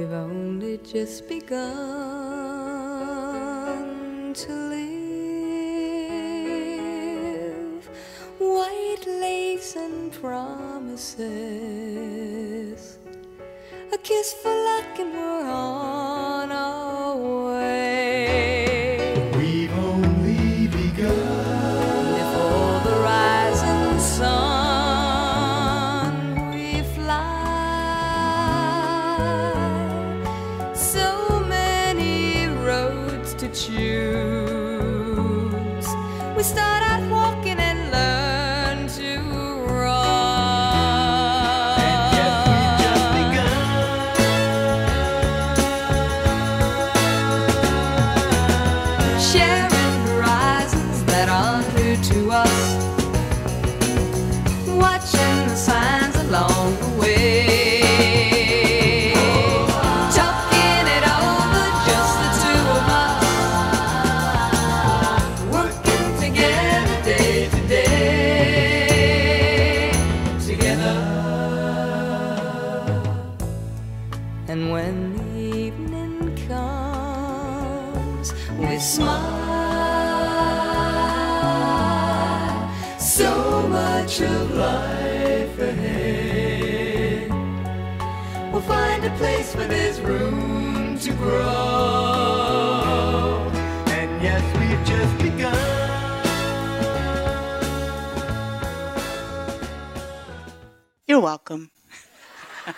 We've only just begun to live. White lace and promises. Life ahead. We'll find a place where there's room to grow. And yes, we've just begun. You're welcome.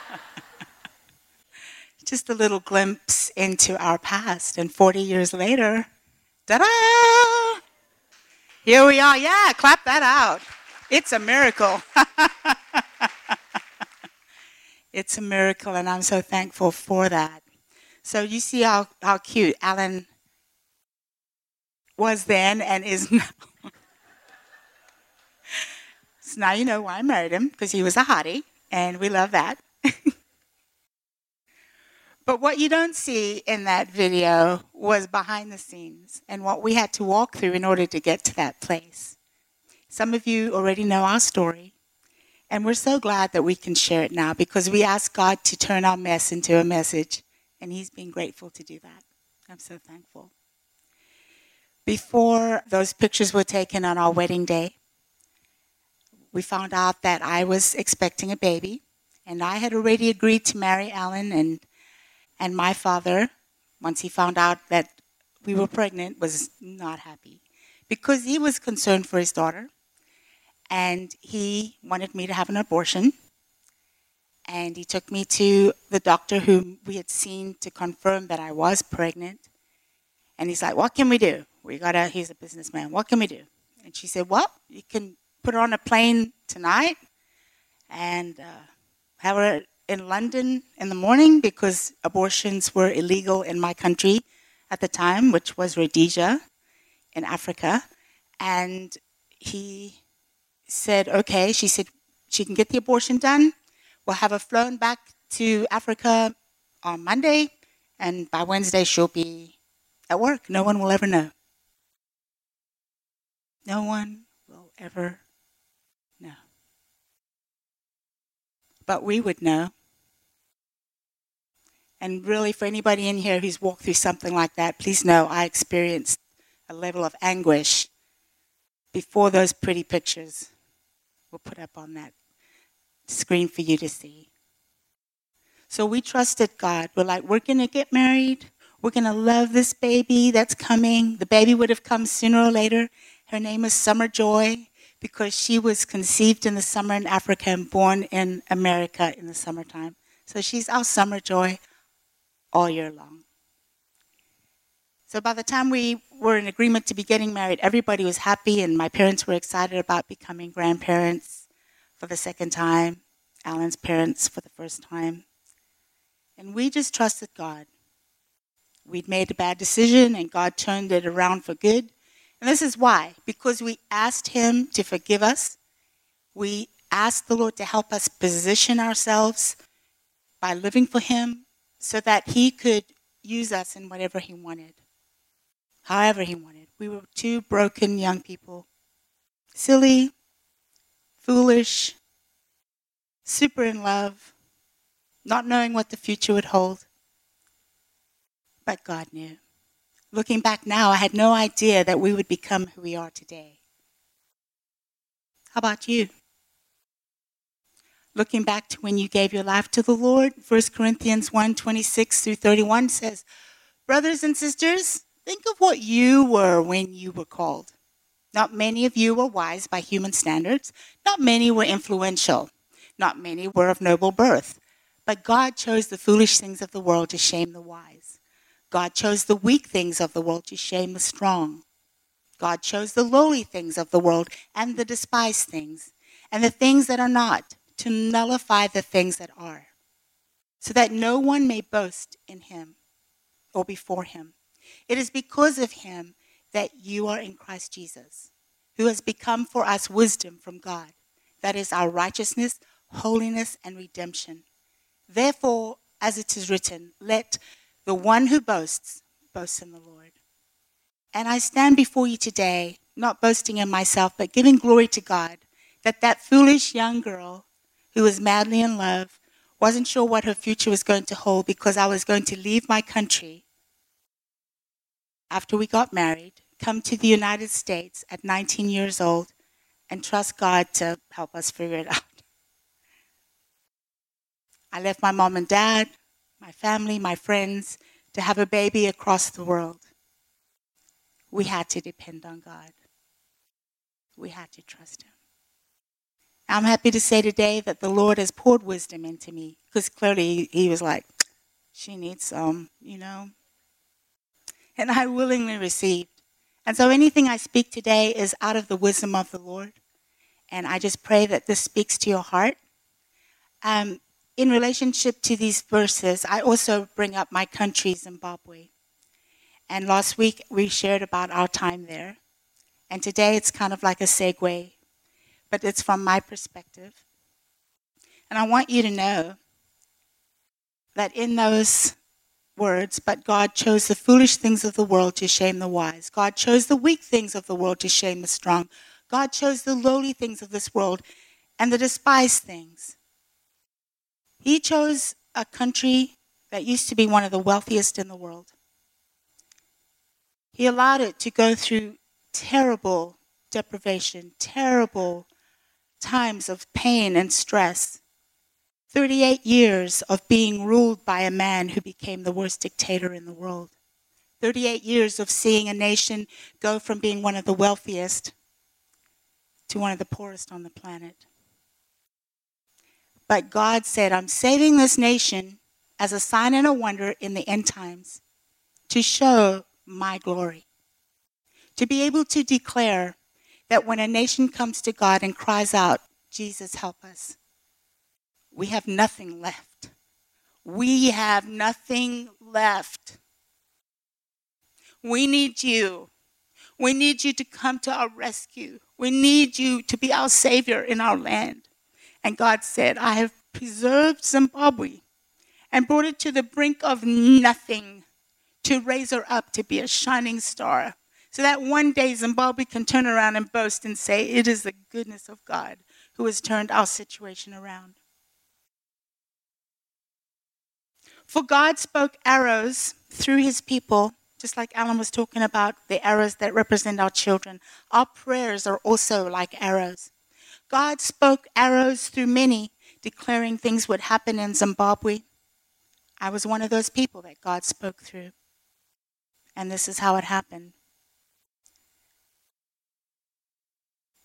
Just a little glimpse into our past, and 40 years later, ta da! Here we are. Yeah, clap that out. It's a miracle. it's a miracle, and I'm so thankful for that. So, you see how, how cute Alan was then and is now. So now you know why I married him, because he was a hottie, and we love that. but what you don't see in that video was behind the scenes and what we had to walk through in order to get to that place. Some of you already know our story, and we're so glad that we can share it now because we asked God to turn our mess into a message, and He's been grateful to do that. I'm so thankful. Before those pictures were taken on our wedding day, we found out that I was expecting a baby, and I had already agreed to marry Alan, and and my father, once he found out that we were pregnant, was not happy because he was concerned for his daughter, and he wanted me to have an abortion, and he took me to the doctor whom we had seen to confirm that I was pregnant, and he's like, "What can we do? We gotta." He's a businessman. What can we do? And she said, "Well, you can." put her on a plane tonight and uh, have her in London in the morning because abortions were illegal in my country at the time, which was Rhodesia in Africa. And he said, okay, she said she can get the abortion done. We'll have her flown back to Africa on Monday, and by Wednesday she'll be at work. No one will ever know. No one will ever know. But we would know. And really, for anybody in here who's walked through something like that, please know I experienced a level of anguish before those pretty pictures were put up on that screen for you to see. So we trusted God. We're like, we're going to get married. We're going to love this baby that's coming. The baby would have come sooner or later. Her name is Summer Joy because she was conceived in the summer in Africa and born in America in the summertime. So she's our summer joy all year long. So by the time we were in agreement to be getting married, everybody was happy, and my parents were excited about becoming grandparents for the second time, Alan's parents for the first time. And we just trusted God. We'd made a bad decision, and God turned it around for good. And this is why because we asked Him to forgive us, we asked the Lord to help us position ourselves by living for Him so that He could use us in whatever He wanted, however He wanted. We were two broken young people, silly, foolish, super in love, not knowing what the future would hold. But God knew. Looking back now, I had no idea that we would become who we are today. How about you? Looking back to when you gave your life to the Lord, 1 Corinthians 1 26 through 31 says, Brothers and sisters, think of what you were when you were called. Not many of you were wise by human standards. Not many were influential. Not many were of noble birth. But God chose the foolish things of the world to shame the wise. God chose the weak things of the world to shame the strong. God chose the lowly things of the world and the despised things, and the things that are not, to nullify the things that are, so that no one may boast in him or before him. It is because of him that you are in Christ Jesus, who has become for us wisdom from God. That is our righteousness, holiness, and redemption. Therefore, as it is written, let the one who boasts boast in the Lord. And I stand before you today, not boasting in myself, but giving glory to God, that that foolish young girl who was madly in love wasn't sure what her future was going to hold because I was going to leave my country after we got married, come to the United States at 19 years old, and trust God to help us figure it out. I left my mom and dad, my family, my friends to have a baby across the world. We had to depend on God. We had to trust Him. I'm happy to say today that the Lord has poured wisdom into me because clearly He was like, she needs some, you know. And I willingly received. And so anything I speak today is out of the wisdom of the Lord. And I just pray that this speaks to your heart. Um, in relationship to these verses, I also bring up my country, Zimbabwe. And last week we shared about our time there. And today it's kind of like a segue, but it's from my perspective. And I want you to know that in those words, but God chose the foolish things of the world to shame the wise. God chose the weak things of the world to shame the strong. God chose the lowly things of this world and the despised things. He chose a country that used to be one of the wealthiest in the world. He allowed it to go through terrible deprivation, terrible times of pain and stress. 38 years of being ruled by a man who became the worst dictator in the world. 38 years of seeing a nation go from being one of the wealthiest to one of the poorest on the planet. But God said, I'm saving this nation as a sign and a wonder in the end times to show my glory. To be able to declare that when a nation comes to God and cries out, Jesus, help us, we have nothing left. We have nothing left. We need you. We need you to come to our rescue. We need you to be our savior in our land. And God said, I have preserved Zimbabwe and brought it to the brink of nothing to raise her up to be a shining star. So that one day Zimbabwe can turn around and boast and say, It is the goodness of God who has turned our situation around. For God spoke arrows through his people, just like Alan was talking about the arrows that represent our children. Our prayers are also like arrows. God spoke arrows through many, declaring things would happen in Zimbabwe. I was one of those people that God spoke through. And this is how it happened.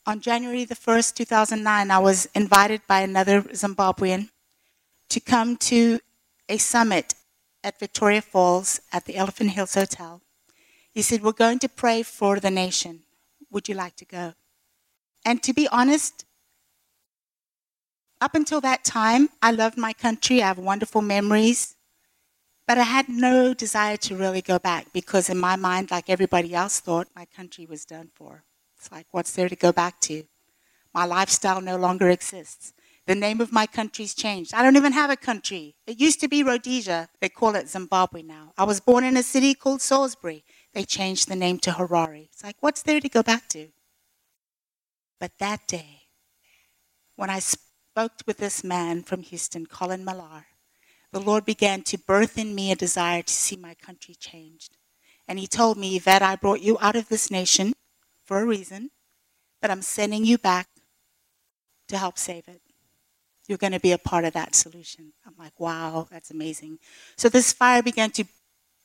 On January the 1st, 2009, I was invited by another Zimbabwean to come to a summit at Victoria Falls at the Elephant Hills Hotel. He said, We're going to pray for the nation. Would you like to go? And to be honest, up until that time, I loved my country. I have wonderful memories. But I had no desire to really go back because, in my mind, like everybody else thought, my country was done for. It's like, what's there to go back to? My lifestyle no longer exists. The name of my country's changed. I don't even have a country. It used to be Rhodesia. They call it Zimbabwe now. I was born in a city called Salisbury. They changed the name to Harare. It's like, what's there to go back to? But that day, when I spoke with this man from Houston, Colin Millar, the Lord began to birth in me a desire to see my country changed. And He told me that I brought you out of this nation for a reason, but I'm sending you back to help save it. You're going to be a part of that solution. I'm like, wow, that's amazing. So this fire began to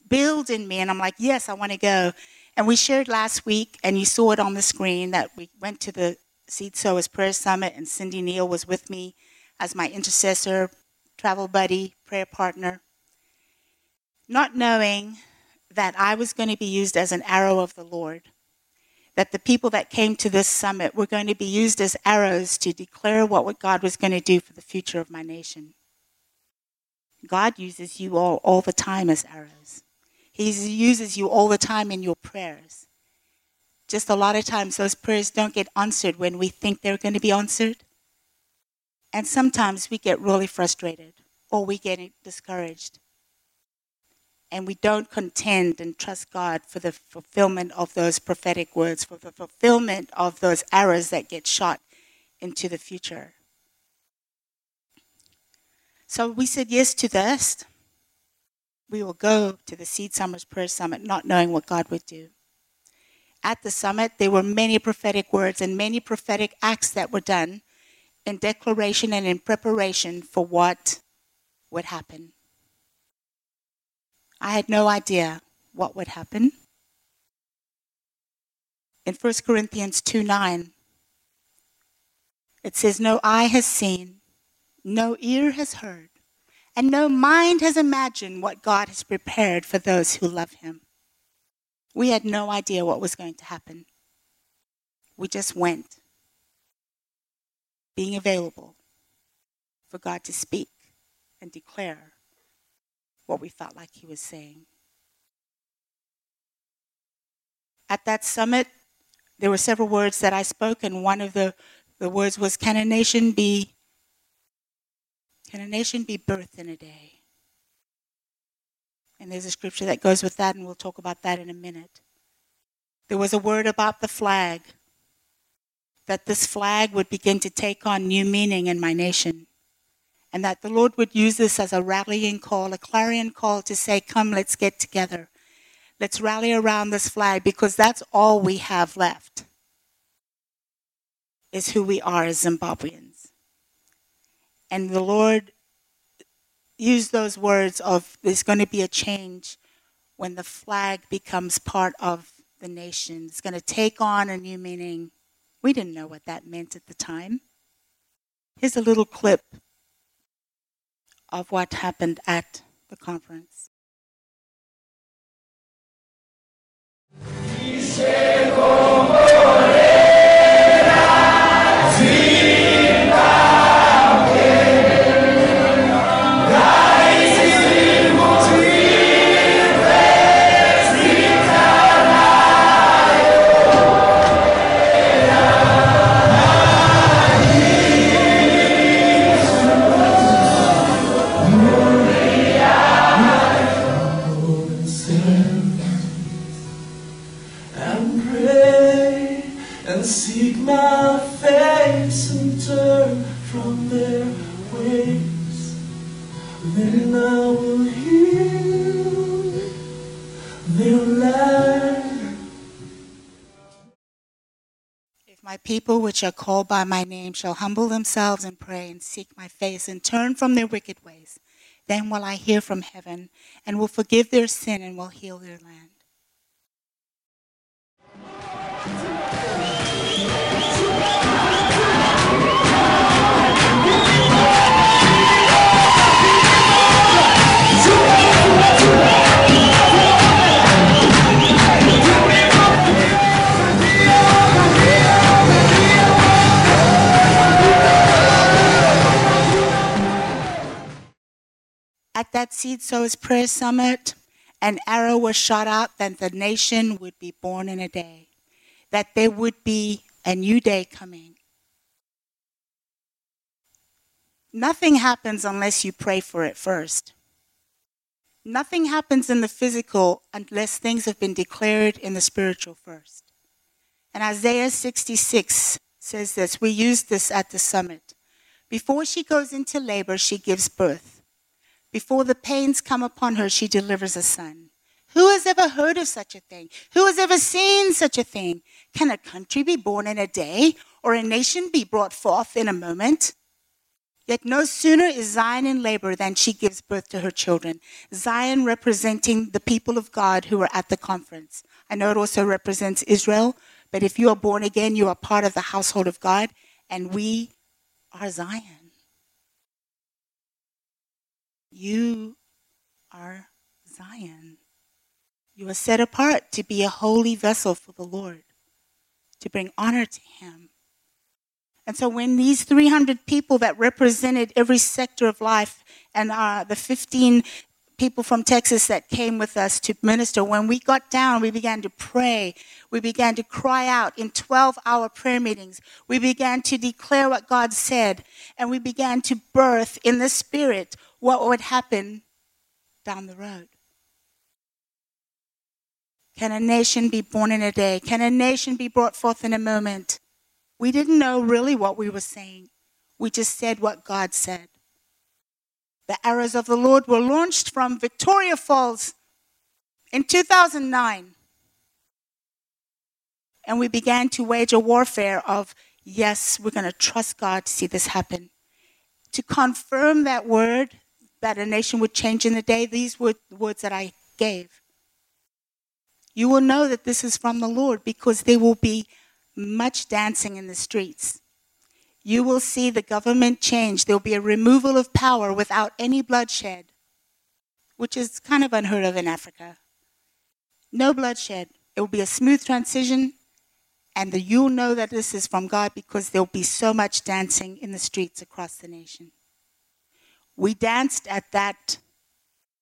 build in me, and I'm like, yes, I want to go. And we shared last week, and you saw it on the screen that we went to the Seed Sowers Prayer Summit, and Cindy Neal was with me as my intercessor, travel buddy, prayer partner. Not knowing that I was going to be used as an arrow of the Lord, that the people that came to this summit were going to be used as arrows to declare what God was going to do for the future of my nation. God uses you all all the time as arrows. He uses you all the time in your prayers. Just a lot of times, those prayers don't get answered when we think they're going to be answered. And sometimes we get really frustrated or we get discouraged. And we don't contend and trust God for the fulfillment of those prophetic words, for the fulfillment of those arrows that get shot into the future. So we said yes to this we will go to the Seed Sowers Prayer Summit not knowing what God would do. At the summit, there were many prophetic words and many prophetic acts that were done in declaration and in preparation for what would happen. I had no idea what would happen. In 1 Corinthians 2 9, it says, No eye has seen, no ear has heard, and no mind has imagined what God has prepared for those who love Him. We had no idea what was going to happen. We just went, being available for God to speak and declare what we felt like He was saying. At that summit, there were several words that I spoke, and one of the, the words was Can a nation be can a nation be birthed in a day? And there's a scripture that goes with that, and we'll talk about that in a minute. There was a word about the flag, that this flag would begin to take on new meaning in my nation, and that the Lord would use this as a rallying call, a clarion call to say, Come, let's get together. Let's rally around this flag because that's all we have left, is who we are as Zimbabweans. And the Lord used those words of there's going to be a change when the flag becomes part of the nation. It's going to take on a new meaning. We didn't know what that meant at the time. Here's a little clip of what happened at the conference. and my people, which are called by my name, shall humble themselves and pray and seek my face and turn from their wicked ways, then will I hear from heaven and will forgive their sin and will heal their land. At that Seed Sowers Prayer Summit, an arrow was shot out that the nation would be born in a day, that there would be a new day coming. Nothing happens unless you pray for it first. Nothing happens in the physical unless things have been declared in the spiritual first. And Isaiah 66 says this. We used this at the summit. Before she goes into labor, she gives birth. Before the pains come upon her, she delivers a son. Who has ever heard of such a thing? Who has ever seen such a thing? Can a country be born in a day or a nation be brought forth in a moment? Yet no sooner is Zion in labor than she gives birth to her children. Zion representing the people of God who were at the conference. I know it also represents Israel, but if you are born again, you are part of the household of God, and we are Zion. You are Zion. You are set apart to be a holy vessel for the Lord, to bring honor to Him. And so, when these 300 people that represented every sector of life and uh, the 15 people from Texas that came with us to minister, when we got down, we began to pray. We began to cry out in 12 hour prayer meetings. We began to declare what God said. And we began to birth in the Spirit what would happen down the road. Can a nation be born in a day? Can a nation be brought forth in a moment? We didn't know really what we were saying. We just said what God said. The arrows of the Lord were launched from Victoria Falls in 2009. And we began to wage a warfare of, yes, we're going to trust God to see this happen. To confirm that word, that a nation would change in the day, these were the words that I gave you will know that this is from the Lord because there will be much dancing in the streets. You will see the government change. There will be a removal of power without any bloodshed, which is kind of unheard of in Africa. No bloodshed. It will be a smooth transition, and the, you'll know that this is from God because there will be so much dancing in the streets across the nation. We danced at that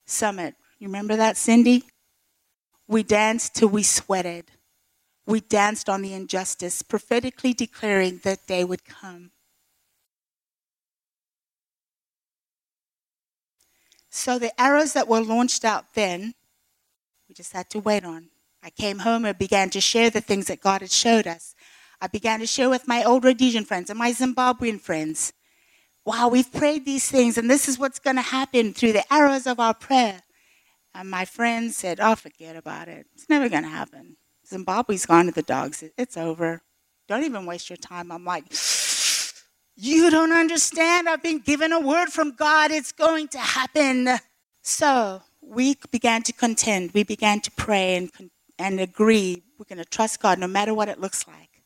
summit. You remember that, Cindy? We danced till we sweated. We danced on the injustice, prophetically declaring that day would come. So the arrows that were launched out then, we just had to wait on. I came home and began to share the things that God had showed us. I began to share with my old Rhodesian friends and my Zimbabwean friends. Wow, we've prayed these things, and this is what's going to happen through the arrows of our prayer. And my friend said, Oh, forget about it. It's never going to happen. Zimbabwe's gone to the dogs. It's over. Don't even waste your time. I'm like, You don't understand. I've been given a word from God. It's going to happen. So we began to contend. We began to pray and, and agree. We're going to trust God no matter what it looks like.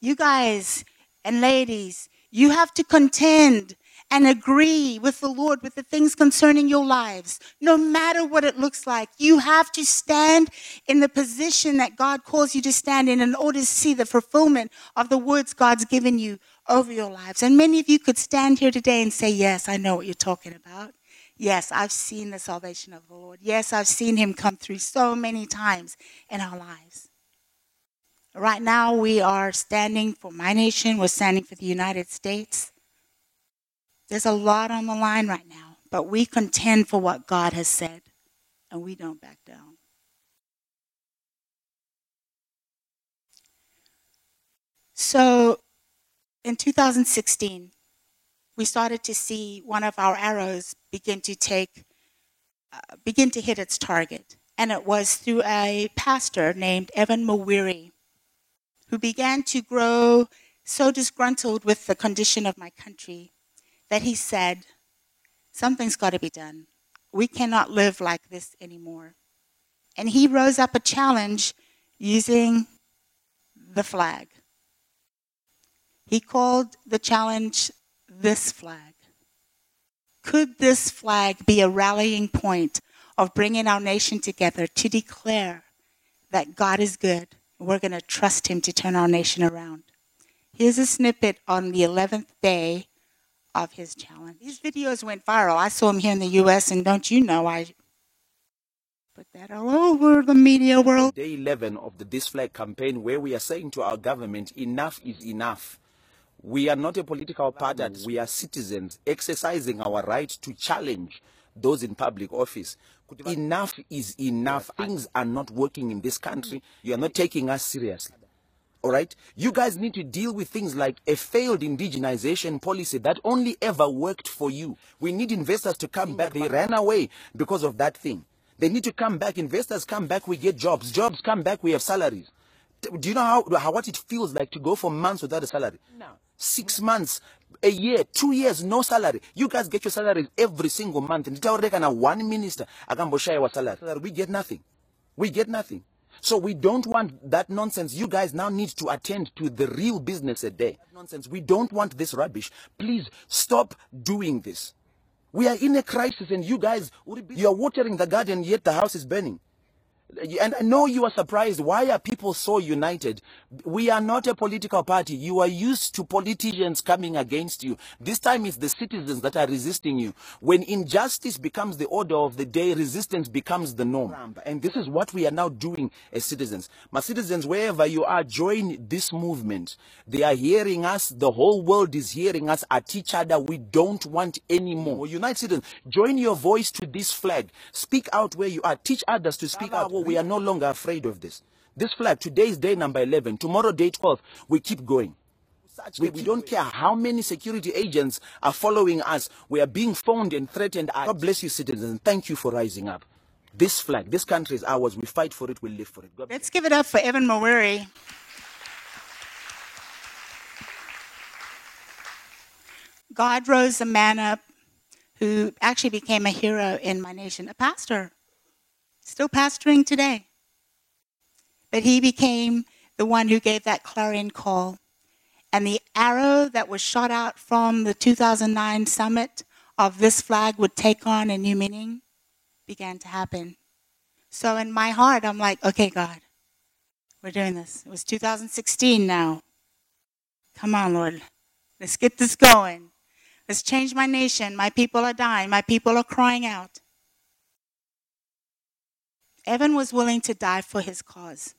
You guys and ladies, you have to contend and agree with the Lord with the things concerning your lives, no matter what it looks like. You have to stand in the position that God calls you to stand in in order to see the fulfillment of the words God's given you over your lives. And many of you could stand here today and say, Yes, I know what you're talking about. Yes, I've seen the salvation of the Lord. Yes, I've seen him come through so many times in our lives. Right now, we are standing for my nation, we're standing for the United States. There's a lot on the line right now, but we contend for what God has said, and we don't back down. So in 2016, we started to see one of our arrows begin to take, uh, begin to hit its target. And it was through a pastor named Evan Mawarire, who began to grow so disgruntled with the condition of my country that he said, Something's got to be done. We cannot live like this anymore. And he rose up a challenge using the flag. He called the challenge this flag. Could this flag be a rallying point of bringing our nation together to declare that God is good? We're going to trust Him to turn our nation around. Here's a snippet on the 11th day of his challenge. These videos went viral. I saw him here in the U.S., and don't you know, I put that all over the media world. Day 11 of the This Flag campaign, where we are saying to our government, enough is enough. We are not a political party, we are citizens exercising our right to challenge those in public office. Enough is enough. Things are not working in this country. You are not taking us seriously. All right? You guys need to deal with things like a failed indigenization policy that only ever worked for you. We need investors to come back. They ran away because of that thing. They need to come back. Investors come back. We get jobs. Jobs come back. We have salaries. Do you know how, how what it feels like to go for months without a salary? No. Six months, a year, two years, no salary. You guys get your salaries every single month. And one minister, akamboshaya salary. We get nothing. We get nothing. So we don't want that nonsense. You guys now need to attend to the real business a day. Nonsense. We don't want this rubbish. Please stop doing this. We are in a crisis and you guys, you are watering the garden yet the house is burning. And I know you are surprised. Why are people so united? We are not a political party. You are used to politicians coming against you. This time it's the citizens that are resisting you. When injustice becomes the order of the day, resistance becomes the norm. And this is what we are now doing as citizens. My citizens, wherever you are, join this movement. They are hearing us. The whole world is hearing us at each other. We don't want any more. Unite citizens, join your voice to this flag. Speak out where you are. Teach others to speak out we are no longer afraid of this. This flag, today is day number 11, tomorrow day 12, we keep going. We, we, don't care how many security agents are following us. We are being phoned and threatened. God bless you, citizens. Thank you for rising up. This flag, this country is ours. We fight for it. We live for it. God Let's give it up for Evan Mawarire. God rose a man up who actually became a hero in my nation, a pastor still pastoring today. But he became the one who gave that clarion call. And the arrow that was shot out from the 2009 summit of this flag would take on a new meaning began to happen. So in my heart, I'm like, okay, God, we're doing this. It was 2016 now. Come on, Lord. Let's get this going. Let's change my nation. My people are dying. My people are crying out. Evan was willing to die for his cause.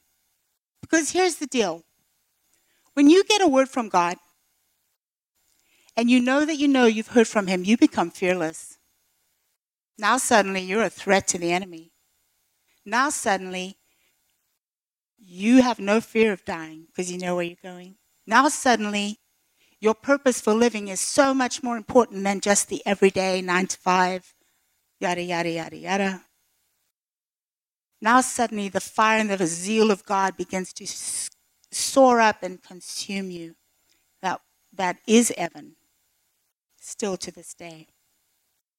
Because here's the deal when you get a word from God, and you know that you know you've heard from him, you become fearless. Now suddenly you're a threat to the enemy. Now suddenly you have no fear of dying because you know where you're going. Now suddenly your purpose for living is so much more important than just the everyday nine to five, yada, yada, yada, yada. Now suddenly the fire and the zeal of God begins to soar up and consume you. That, that is Evan, still to this day.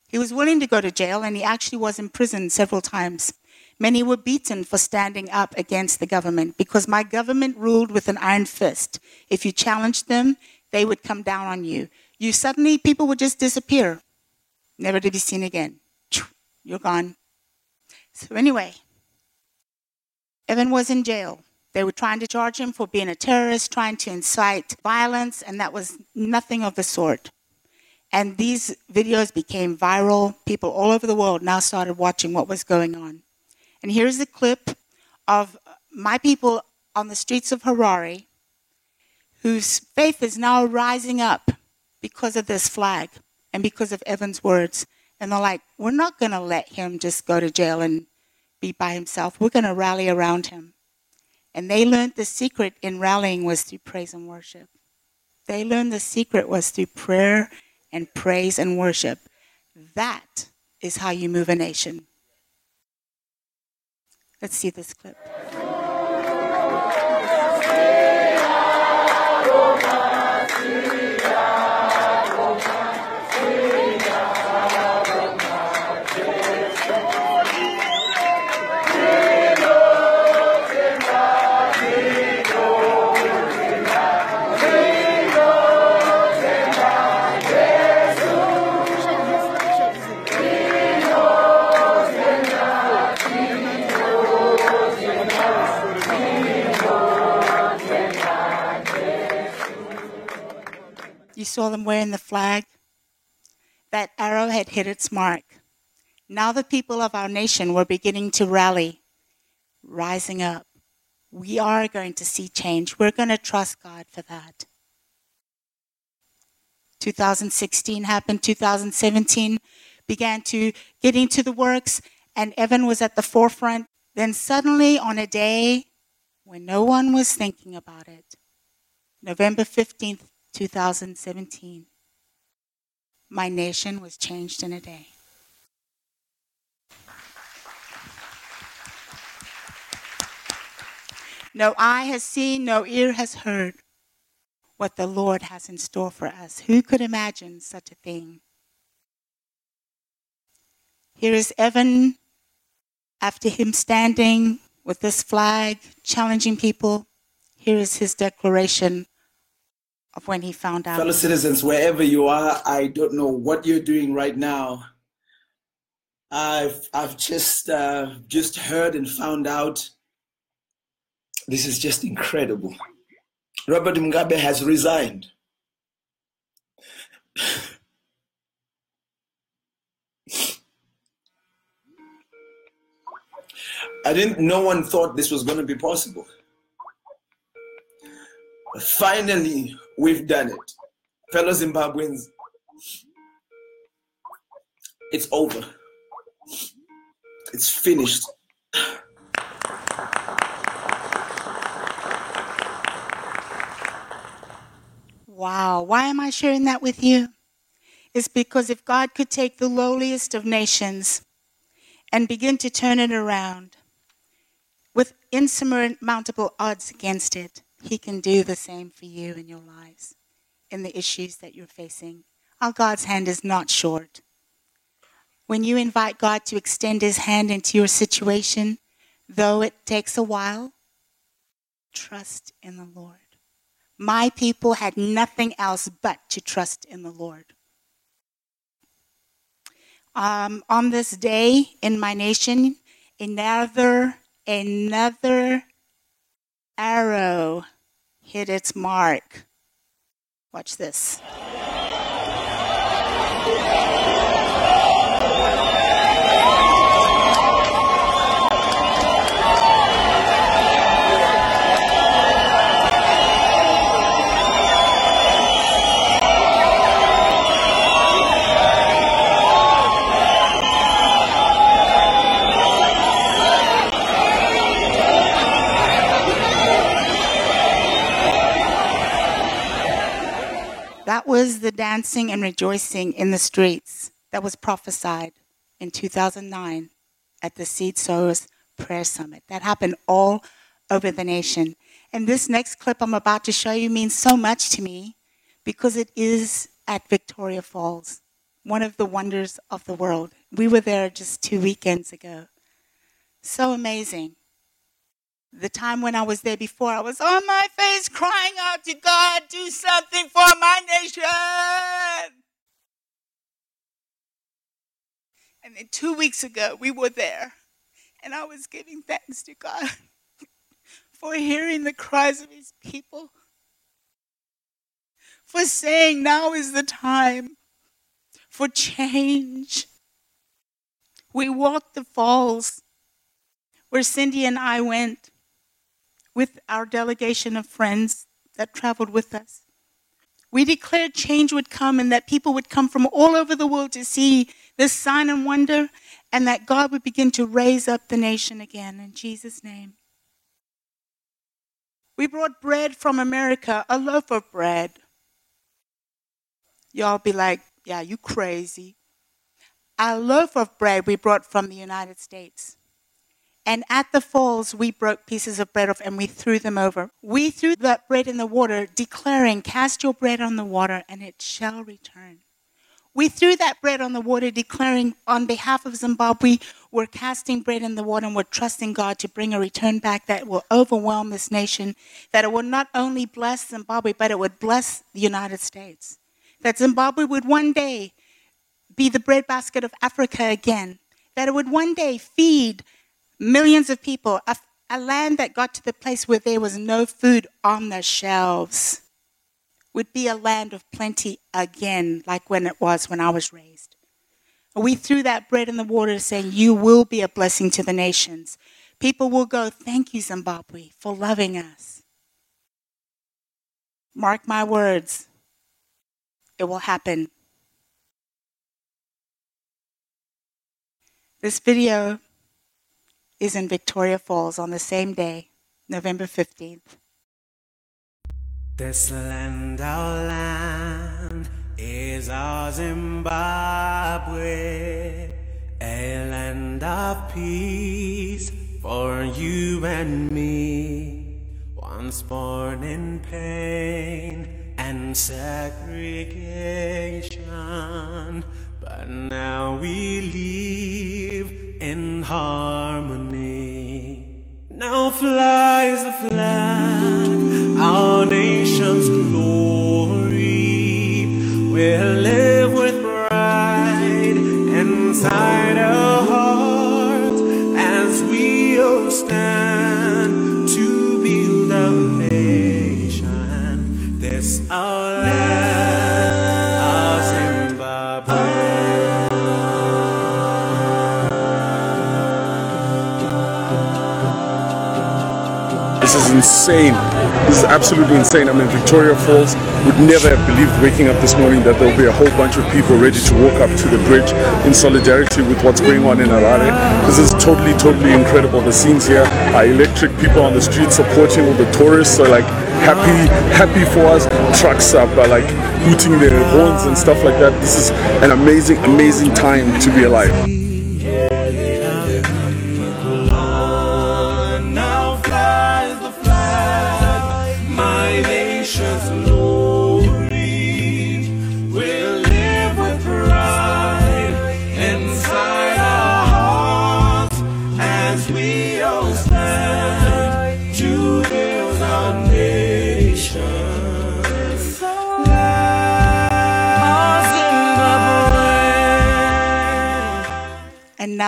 He was willing to go to jail and he actually was imprisoned several times. Many were beaten for standing up against the government because my government ruled with an iron fist. If you challenged them, they would come down on you. You suddenly, people would just disappear, never to be seen again. You're gone. So, anyway, Evan was in jail. They were trying to charge him for being a terrorist, trying to incite violence, and that was nothing of the sort. And these videos became viral. People all over the world now started watching what was going on. And here's a clip of my people on the streets of Harare whose faith is now rising up because of this flag and because of Evan's words. And they're like, we're not going to let him just go to jail and be by himself. We're going to rally around him. And they learned the secret in rallying was through praise and worship. They learned the secret was through prayer and praise and worship. That is how you move a nation. Let's see this clip. Saw them wearing the flag, that arrow had hit its mark. Now the people of our nation were beginning to rally, rising up. We are going to see change. We're going to trust God for that. 2016 happened, 2017 began to get into the works, and Evan was at the forefront. Then suddenly, on a day when no one was thinking about it, November 15th, 2017. My nation was changed in a day. No eye has seen, no ear has heard what the Lord has in store for us. Who could imagine such a thing? Here is Evan after him standing with this flag, challenging people. Here is his declaration when he found out. Fellow citizens, wherever you are, I don't know what you're doing right now. I've I've just uh, just heard and found out. This is just incredible. Robert Mugabe has resigned. I didn't. No one thought this was going to be possible. Finally, we've done it, fellow Zimbabweans. It's over. It's finished. Wow, why am I sharing that with you? It's because if God could take the lowliest of nations and begin to turn it around with insurmountable odds against it, He can do the same for you in your lives, in the issues that you're facing. Our God's hand is not short. When you invite God to extend His hand into your situation, though it takes a while, trust in the Lord. My people had nothing else but to trust in the Lord. Um, on this day in my nation, another another arrow hit its mark. Watch this. Was the dancing and rejoicing in the streets that was prophesied in 2009 at the Seed Sowers Prayer Summit. That happened all over the nation. And this next clip I'm about to show you means so much to me because it is at Victoria Falls, one of the wonders of the world. We were there just two weekends ago. So amazing. The time when I was there before, I was on my face crying out to God, do something for my nation. And then two weeks ago, we were there, and I was giving thanks to God for hearing the cries of his people, for saying now is the time for change. We walked the falls where Cindy and I went with our delegation of friends that traveled with us. We declared change would come and that people would come from all over the world to see this sign and wonder, and that God would begin to raise up the nation again in Jesus' name. We brought bread from America, a loaf of bread. Y'all be like, yeah, you crazy. A loaf of bread we brought from the United States. And at the falls, we broke pieces of bread off and we threw them over. We threw that bread in the water, declaring, Cast your bread on the water and it shall return. We threw that bread on the water, declaring on behalf of Zimbabwe, we're casting bread in the water and we're trusting God to bring a return back that will overwhelm this nation, that it will not only bless Zimbabwe, but it would bless the United States. That Zimbabwe would one day be the breadbasket of Africa again. That it would one day feed millions of people, a, a land that got to the place where there was no food on the shelves would be a land of plenty again, like when it was when I was raised. We threw that bread in the water saying, You will be a blessing to the nations. People will go, Thank you, Zimbabwe, for loving us. Mark my words, it will happen. This video is in Victoria Falls on the same day, November 15th. This land, our land, is our Zimbabwe, a land of peace for you and me. Once born in pain and segregation, but now we live in harmony. Now flies the flag, our nation's glory. We'll live with pride inside our hearts as we all stand insane. This is absolutely insane. I'm in Victoria Falls. Would never have believed waking up this morning that there'll be a whole bunch of people ready to walk up to the bridge in solidarity with what's going on in Harare. This is totally, totally incredible. The scenes here are electric. People on the street supporting all the tourists are like happy, happy for us. Trucks up are like hooting their horns and stuff like that. This is an amazing, amazing time to be alive.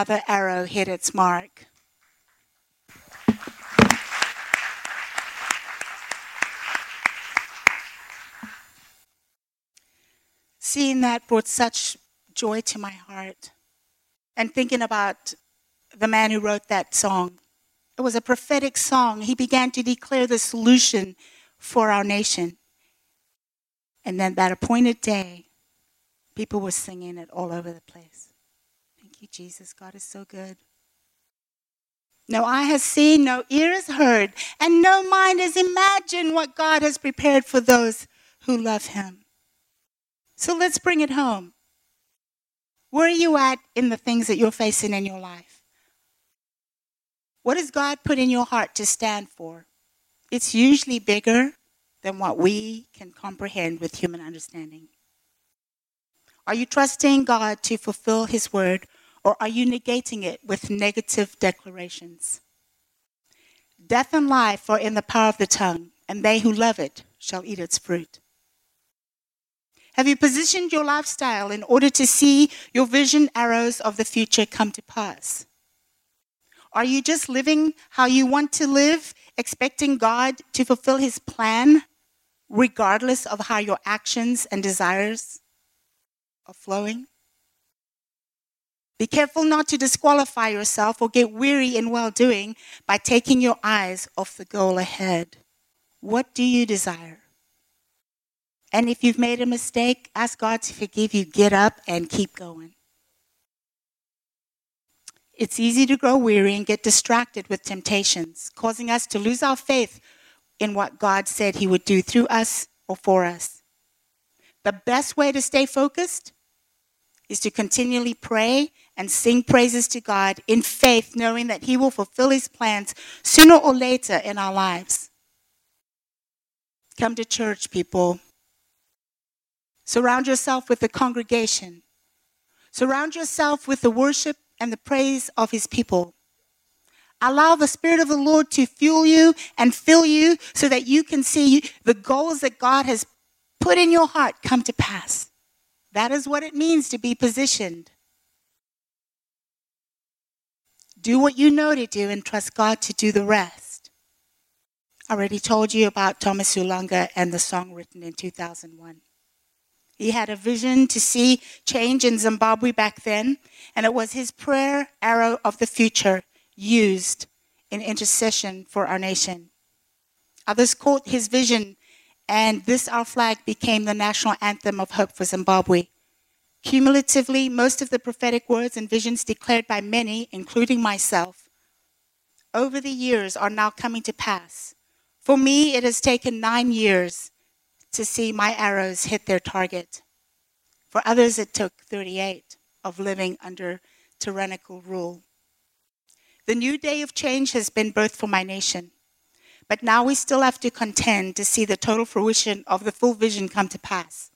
Another arrow hit its mark. Seeing that brought such joy to my heart. And thinking about the man who wrote that song. It was a prophetic song. He began to declare the solution for our nation. And then that appointed day, people were singing it all over the place. Jesus. God is so good. No eye has seen, no ear has heard, and no mind has imagined what God has prepared for those who love Him. So let's bring it home. Where are you at in the things that you're facing in your life? What has God put in your heart to stand for? It's usually bigger than what we can comprehend with human understanding. Are you trusting God to fulfill His word, or are you negating it with negative declarations? Death and life are in the power of the tongue, and they who love it shall eat its fruit. Have you positioned your lifestyle in order to see your vision arrows of the future come to pass? Are you just living how you want to live, expecting God to fulfill His plan, regardless of how your actions and desires are flowing? Be careful not to disqualify yourself or get weary in well doing by taking your eyes off the goal ahead. What do you desire? And if you've made a mistake, ask God to forgive you. Get up and keep going. It's easy to grow weary and get distracted with temptations, causing us to lose our faith in what God said He would do through us or for us. The best way to stay focused is to continually pray and sing praises to God in faith, knowing that He will fulfill His plans sooner or later in our lives. Come to church, people. Surround yourself with the congregation. Surround yourself with the worship and the praise of his people. Allow the Spirit of the Lord to fuel you and fill you so that you can see the goals that God has put in your heart come to pass. That is what it means to be positioned. Do what you know to do and trust God to do the rest. I already told you about Thomas Ulanga and the song written in 2001. He had a vision to see change in Zimbabwe back then, and it was his prayer arrow of the future used in intercession for our nation. Others caught his vision, and this our flag became the national anthem of hope for Zimbabwe. Cumulatively, most of the prophetic words and visions declared by many, including myself, over the years are now coming to pass. For me, it has taken nine years to see my arrows hit their target. For others, it took 38 of living under tyrannical rule. The new day of change has been birthed for my nation. But now we still have to contend to see the total fruition of the full vision come to pass.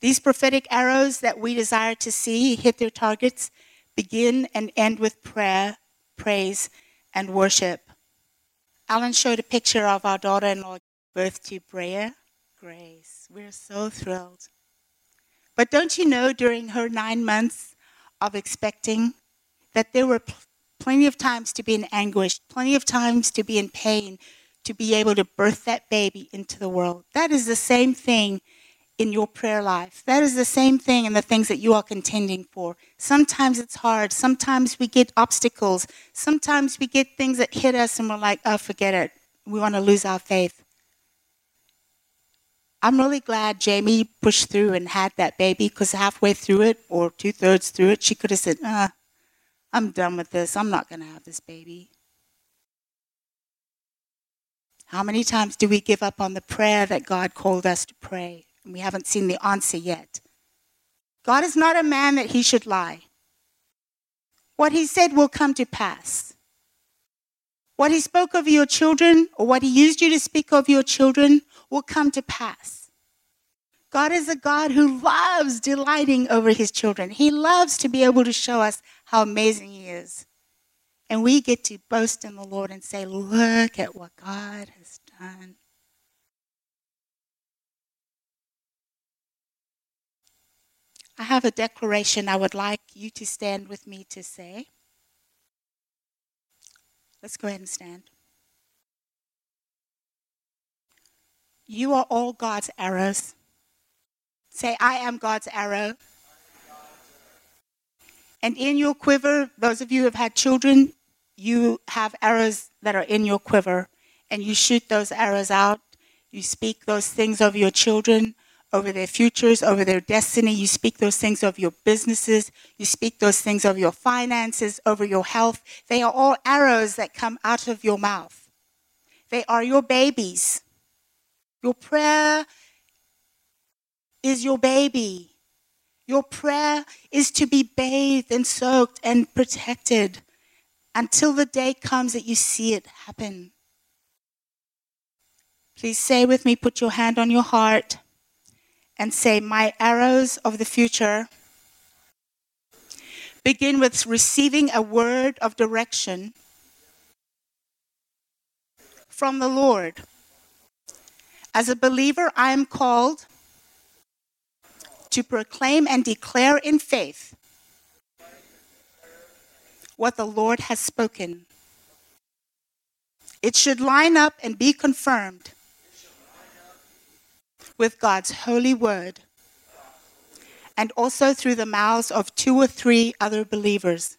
These prophetic arrows that we desire to see hit their targets begin and end with prayer, praise, and worship. Alan showed a picture of our daughter in law, birth to Brea Grace. We're so thrilled. But don't you know, during her nine months of expecting, that there were pl- plenty of times to be in anguish, plenty of times to be in pain, to be able to birth that baby into the world. That is the same thing in your prayer life. That is the same thing in the things that you are contending for. Sometimes it's hard. Sometimes we get obstacles. Sometimes we get things that hit us and we're like, oh, forget it. We want to lose our faith. I'm really glad Jamie pushed through and had that baby because halfway through it or two thirds through it, she could have said, uh, I'm done with this. I'm not going to have this baby. How many times do we give up on the prayer that God called us to pray? And we haven't seen the answer yet. God is not a man that he should lie. What he said will come to pass. What he spoke of your children, or what he used you to speak of your children, will come to pass. God is a God who loves delighting over his children. He loves to be able to show us how amazing he is. And we get to boast in the Lord and say, Look at what God has done. I have a declaration I would like you to stand with me to say. Let's go ahead and stand. You are all God's arrows. Say, I am God's arrow. And in your quiver, those of you who have had children, you have arrows that are in your quiver, and you shoot those arrows out. You speak those things over your children, over their futures, over their destiny. You speak those things of your businesses. You speak those things of your finances, over your health. They are all arrows that come out of your mouth. They are your babies. Your prayer is your baby. Your prayer is to be bathed and soaked and protected until the day comes that you see it happen. Please say with me, put your hand on your heart and say, My arrows of the future begin with receiving a word of direction from the Lord. As a believer, I am called to proclaim and declare in faith what the Lord has spoken. It should line up and be confirmed with God's holy word and also through the mouths of two or three other believers.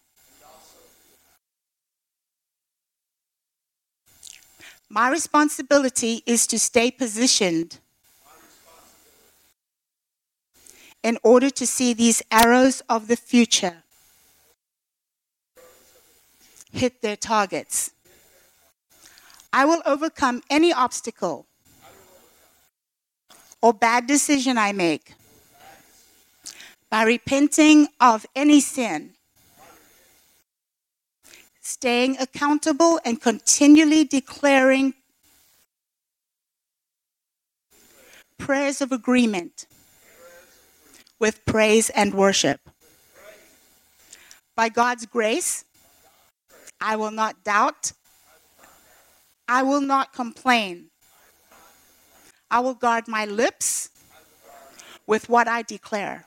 My responsibility is to stay positioned in order to see these arrows of the future hit their targets. I will overcome any obstacle or bad decision I make by repenting of any sin, staying accountable, and continually declaring prayers of agreement with praise and worship. By God's grace, I will not doubt. I will not complain. I will guard my lips with what I declare.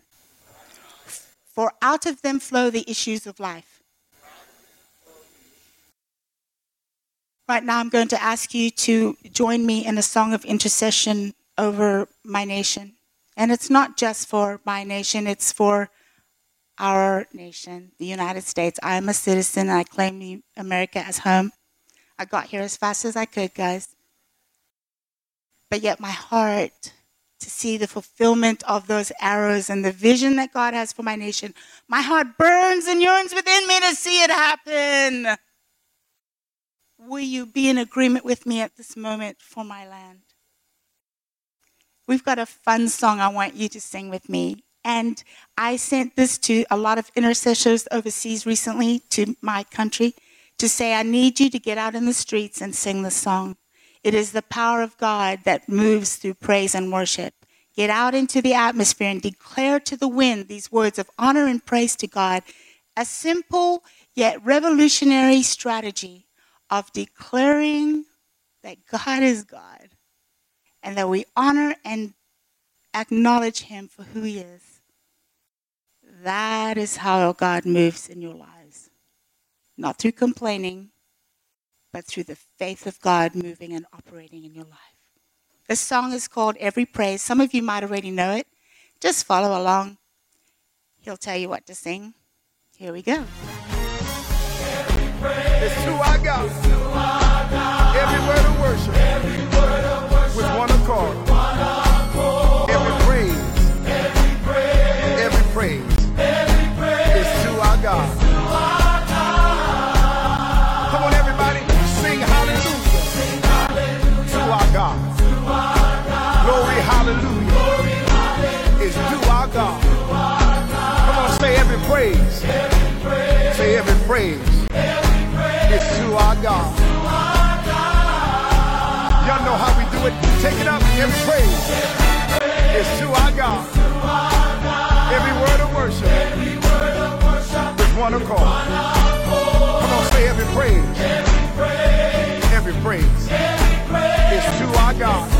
For out of them flow the issues of life. Right now, I'm going to ask you to join me in a song of intercession over my nation. And it's not just for my nation, it's for our nation, the United States. I am a citizen. I claim America as home. I got here as fast as I could, guys. But yet, my heart to see the fulfillment of those arrows and the vision that God has for my nation, my heart burns and yearns within me to see it happen. Will you be in agreement with me at this moment for my land? We've got a fun song I want you to sing with me. And I sent this to a lot of intercessors overseas recently to my country to say, I need you to get out in the streets and sing the song. It is the power of God that moves through praise and worship. Get out into the atmosphere and declare to the wind these words of honor and praise to God. A simple yet revolutionary strategy of declaring that God is God and that we honor and acknowledge Him for who He is. That is how God moves in your lives. Not through complaining, but through the faith of God moving and operating in your life. This song is called Every Praise. Some of you might already know it. Just follow along. He'll tell you what to sing. Here we go. It's who I got. Praise. It's to our God. Y'all know how we do it. Take it up. Every praise. It's to our God. Every word of worship. With one accord. Come on, say every praise. Every praise. It's to our God.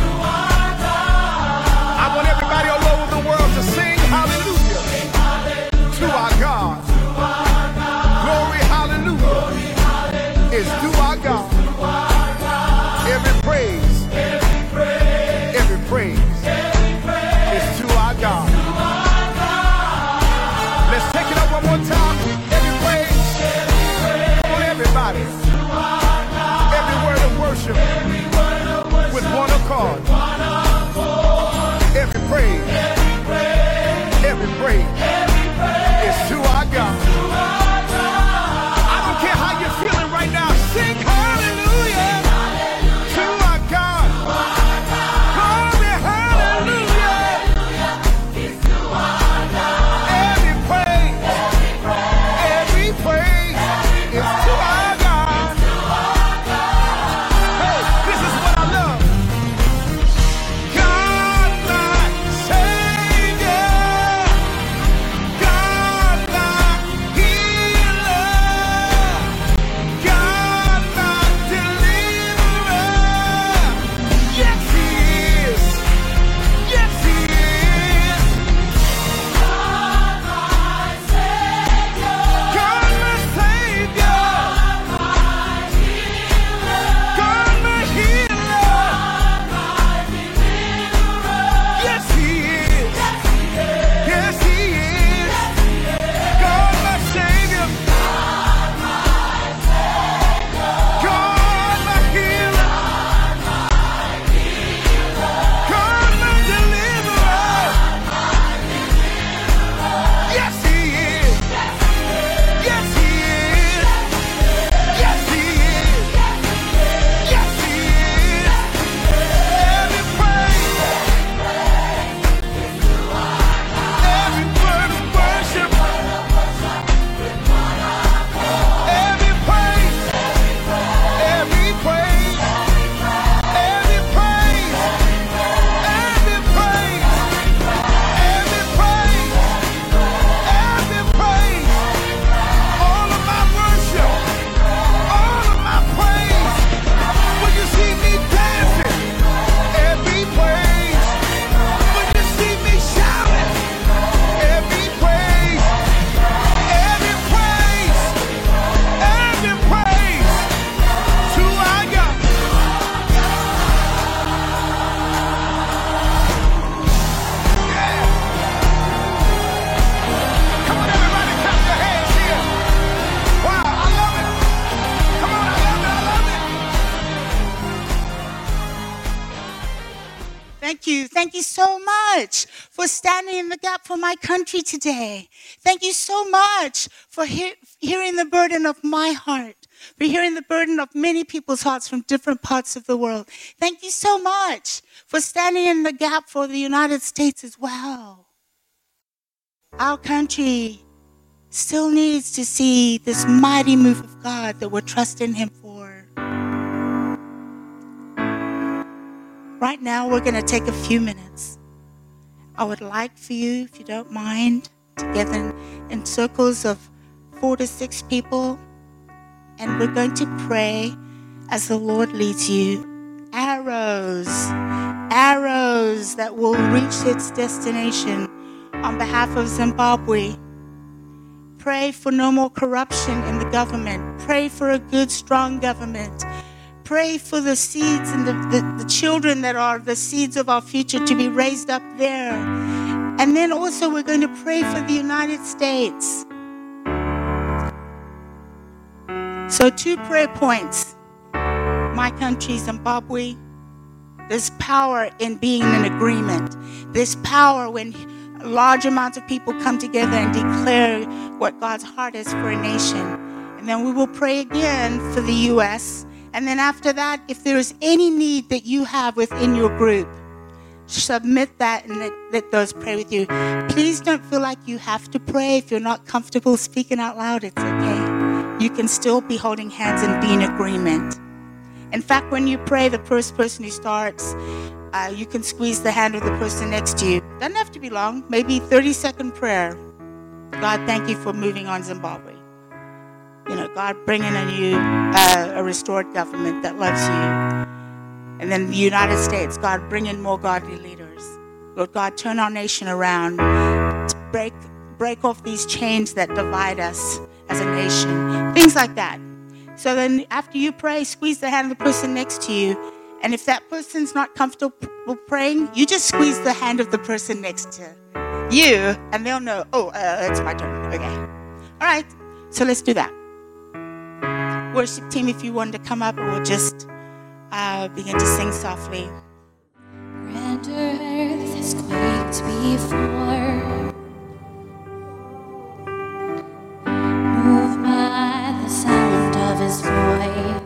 Standing in the gap for my country today. Thank you so much for he- hearing the burden of my heart for hearing the burden of many people's hearts from different parts of the world. Thank you so much for standing in the gap for the United States as well. Our country still needs to see this mighty move of God that we're trusting Him for. Right now, we're going to take a few minutes. I would like for you, if you don't mind, to gather in, in circles of four to six people, and we're going to pray as the Lord leads you. Arrows, arrows that will reach its destination on behalf of Zimbabwe. Pray for no more corruption in the government. Pray for a good, strong government. Pray for the seeds and the, the, the children that are the seeds of our future to be raised up there. And then also, we're going to pray for the United States. So, two prayer points. My country, Zimbabwe. There's power in being in agreement. There's power when large amounts of people come together and declare what God's heart is for a nation. And then we will pray again for the U.S. And then after that, if there is any need that you have within your group, submit that and let, let those pray with you. Please don't feel like you have to pray. If you're not comfortable speaking out loud, it's okay. You can still be holding hands and be in agreement. In fact, when you pray, the first person who starts, uh, you can squeeze the hand of the person next to you. Doesn't have to be long, maybe 30 second prayer. God, thank you for moving on Zimbabwe you know, God bringing in a new, uh, a restored government that loves you. And then the United States, God bringing more godly leaders. Lord God, turn our nation around, break, break off these chains that divide us as a nation. Things like that. So then after you pray, squeeze the hand of the person next to you. And if that person's not comfortable praying, you just squeeze the hand of the person next to you, and they'll know, oh, uh, it's my turn. Okay. All right. So let's do that worship team, if you want to come up, we'll just uh, begin to sing softly. Grander earth has quaked before. By the sound of his voice.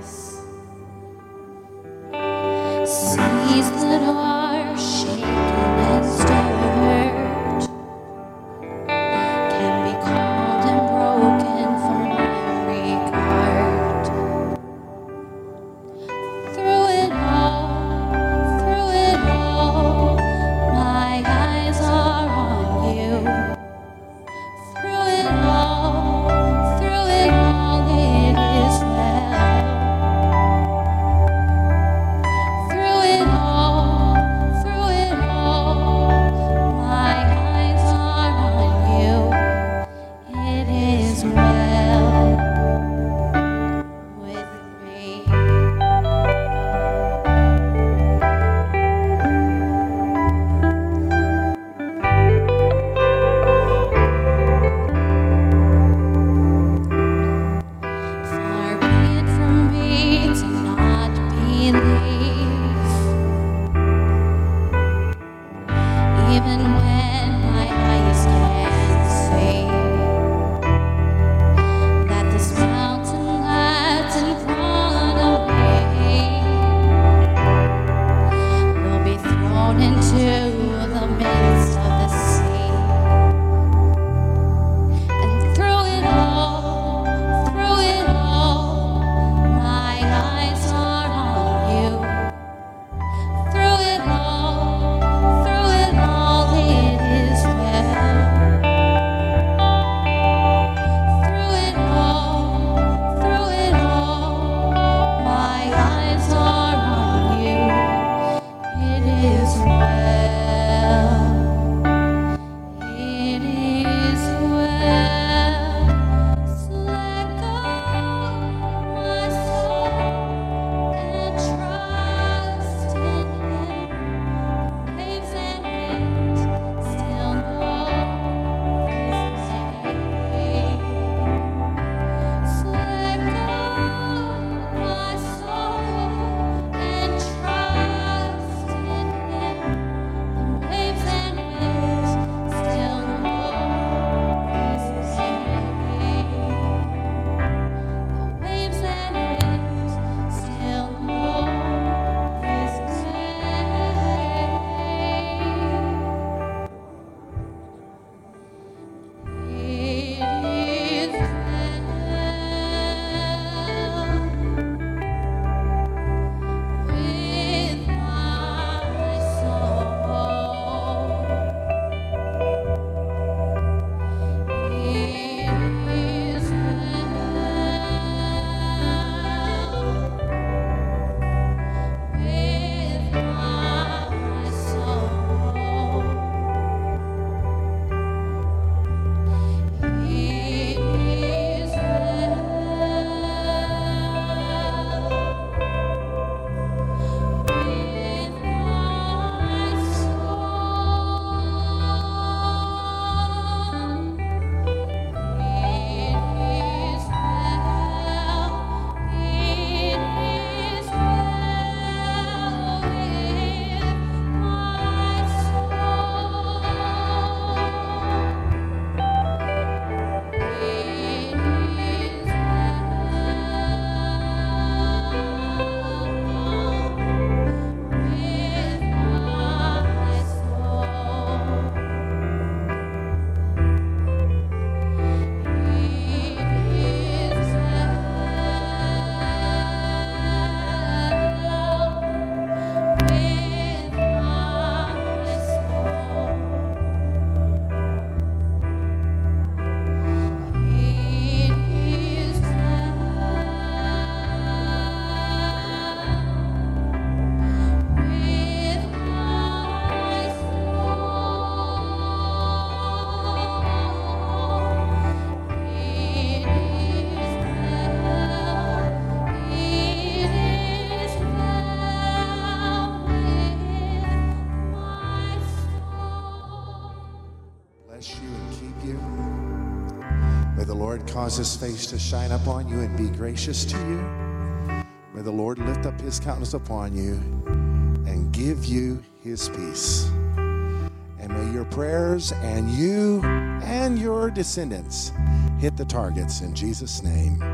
Cause his face to shine upon you and be gracious to you. May the Lord lift up his countenance upon you and give you his peace. And may your prayers and you and your descendants hit the targets in Jesus' name.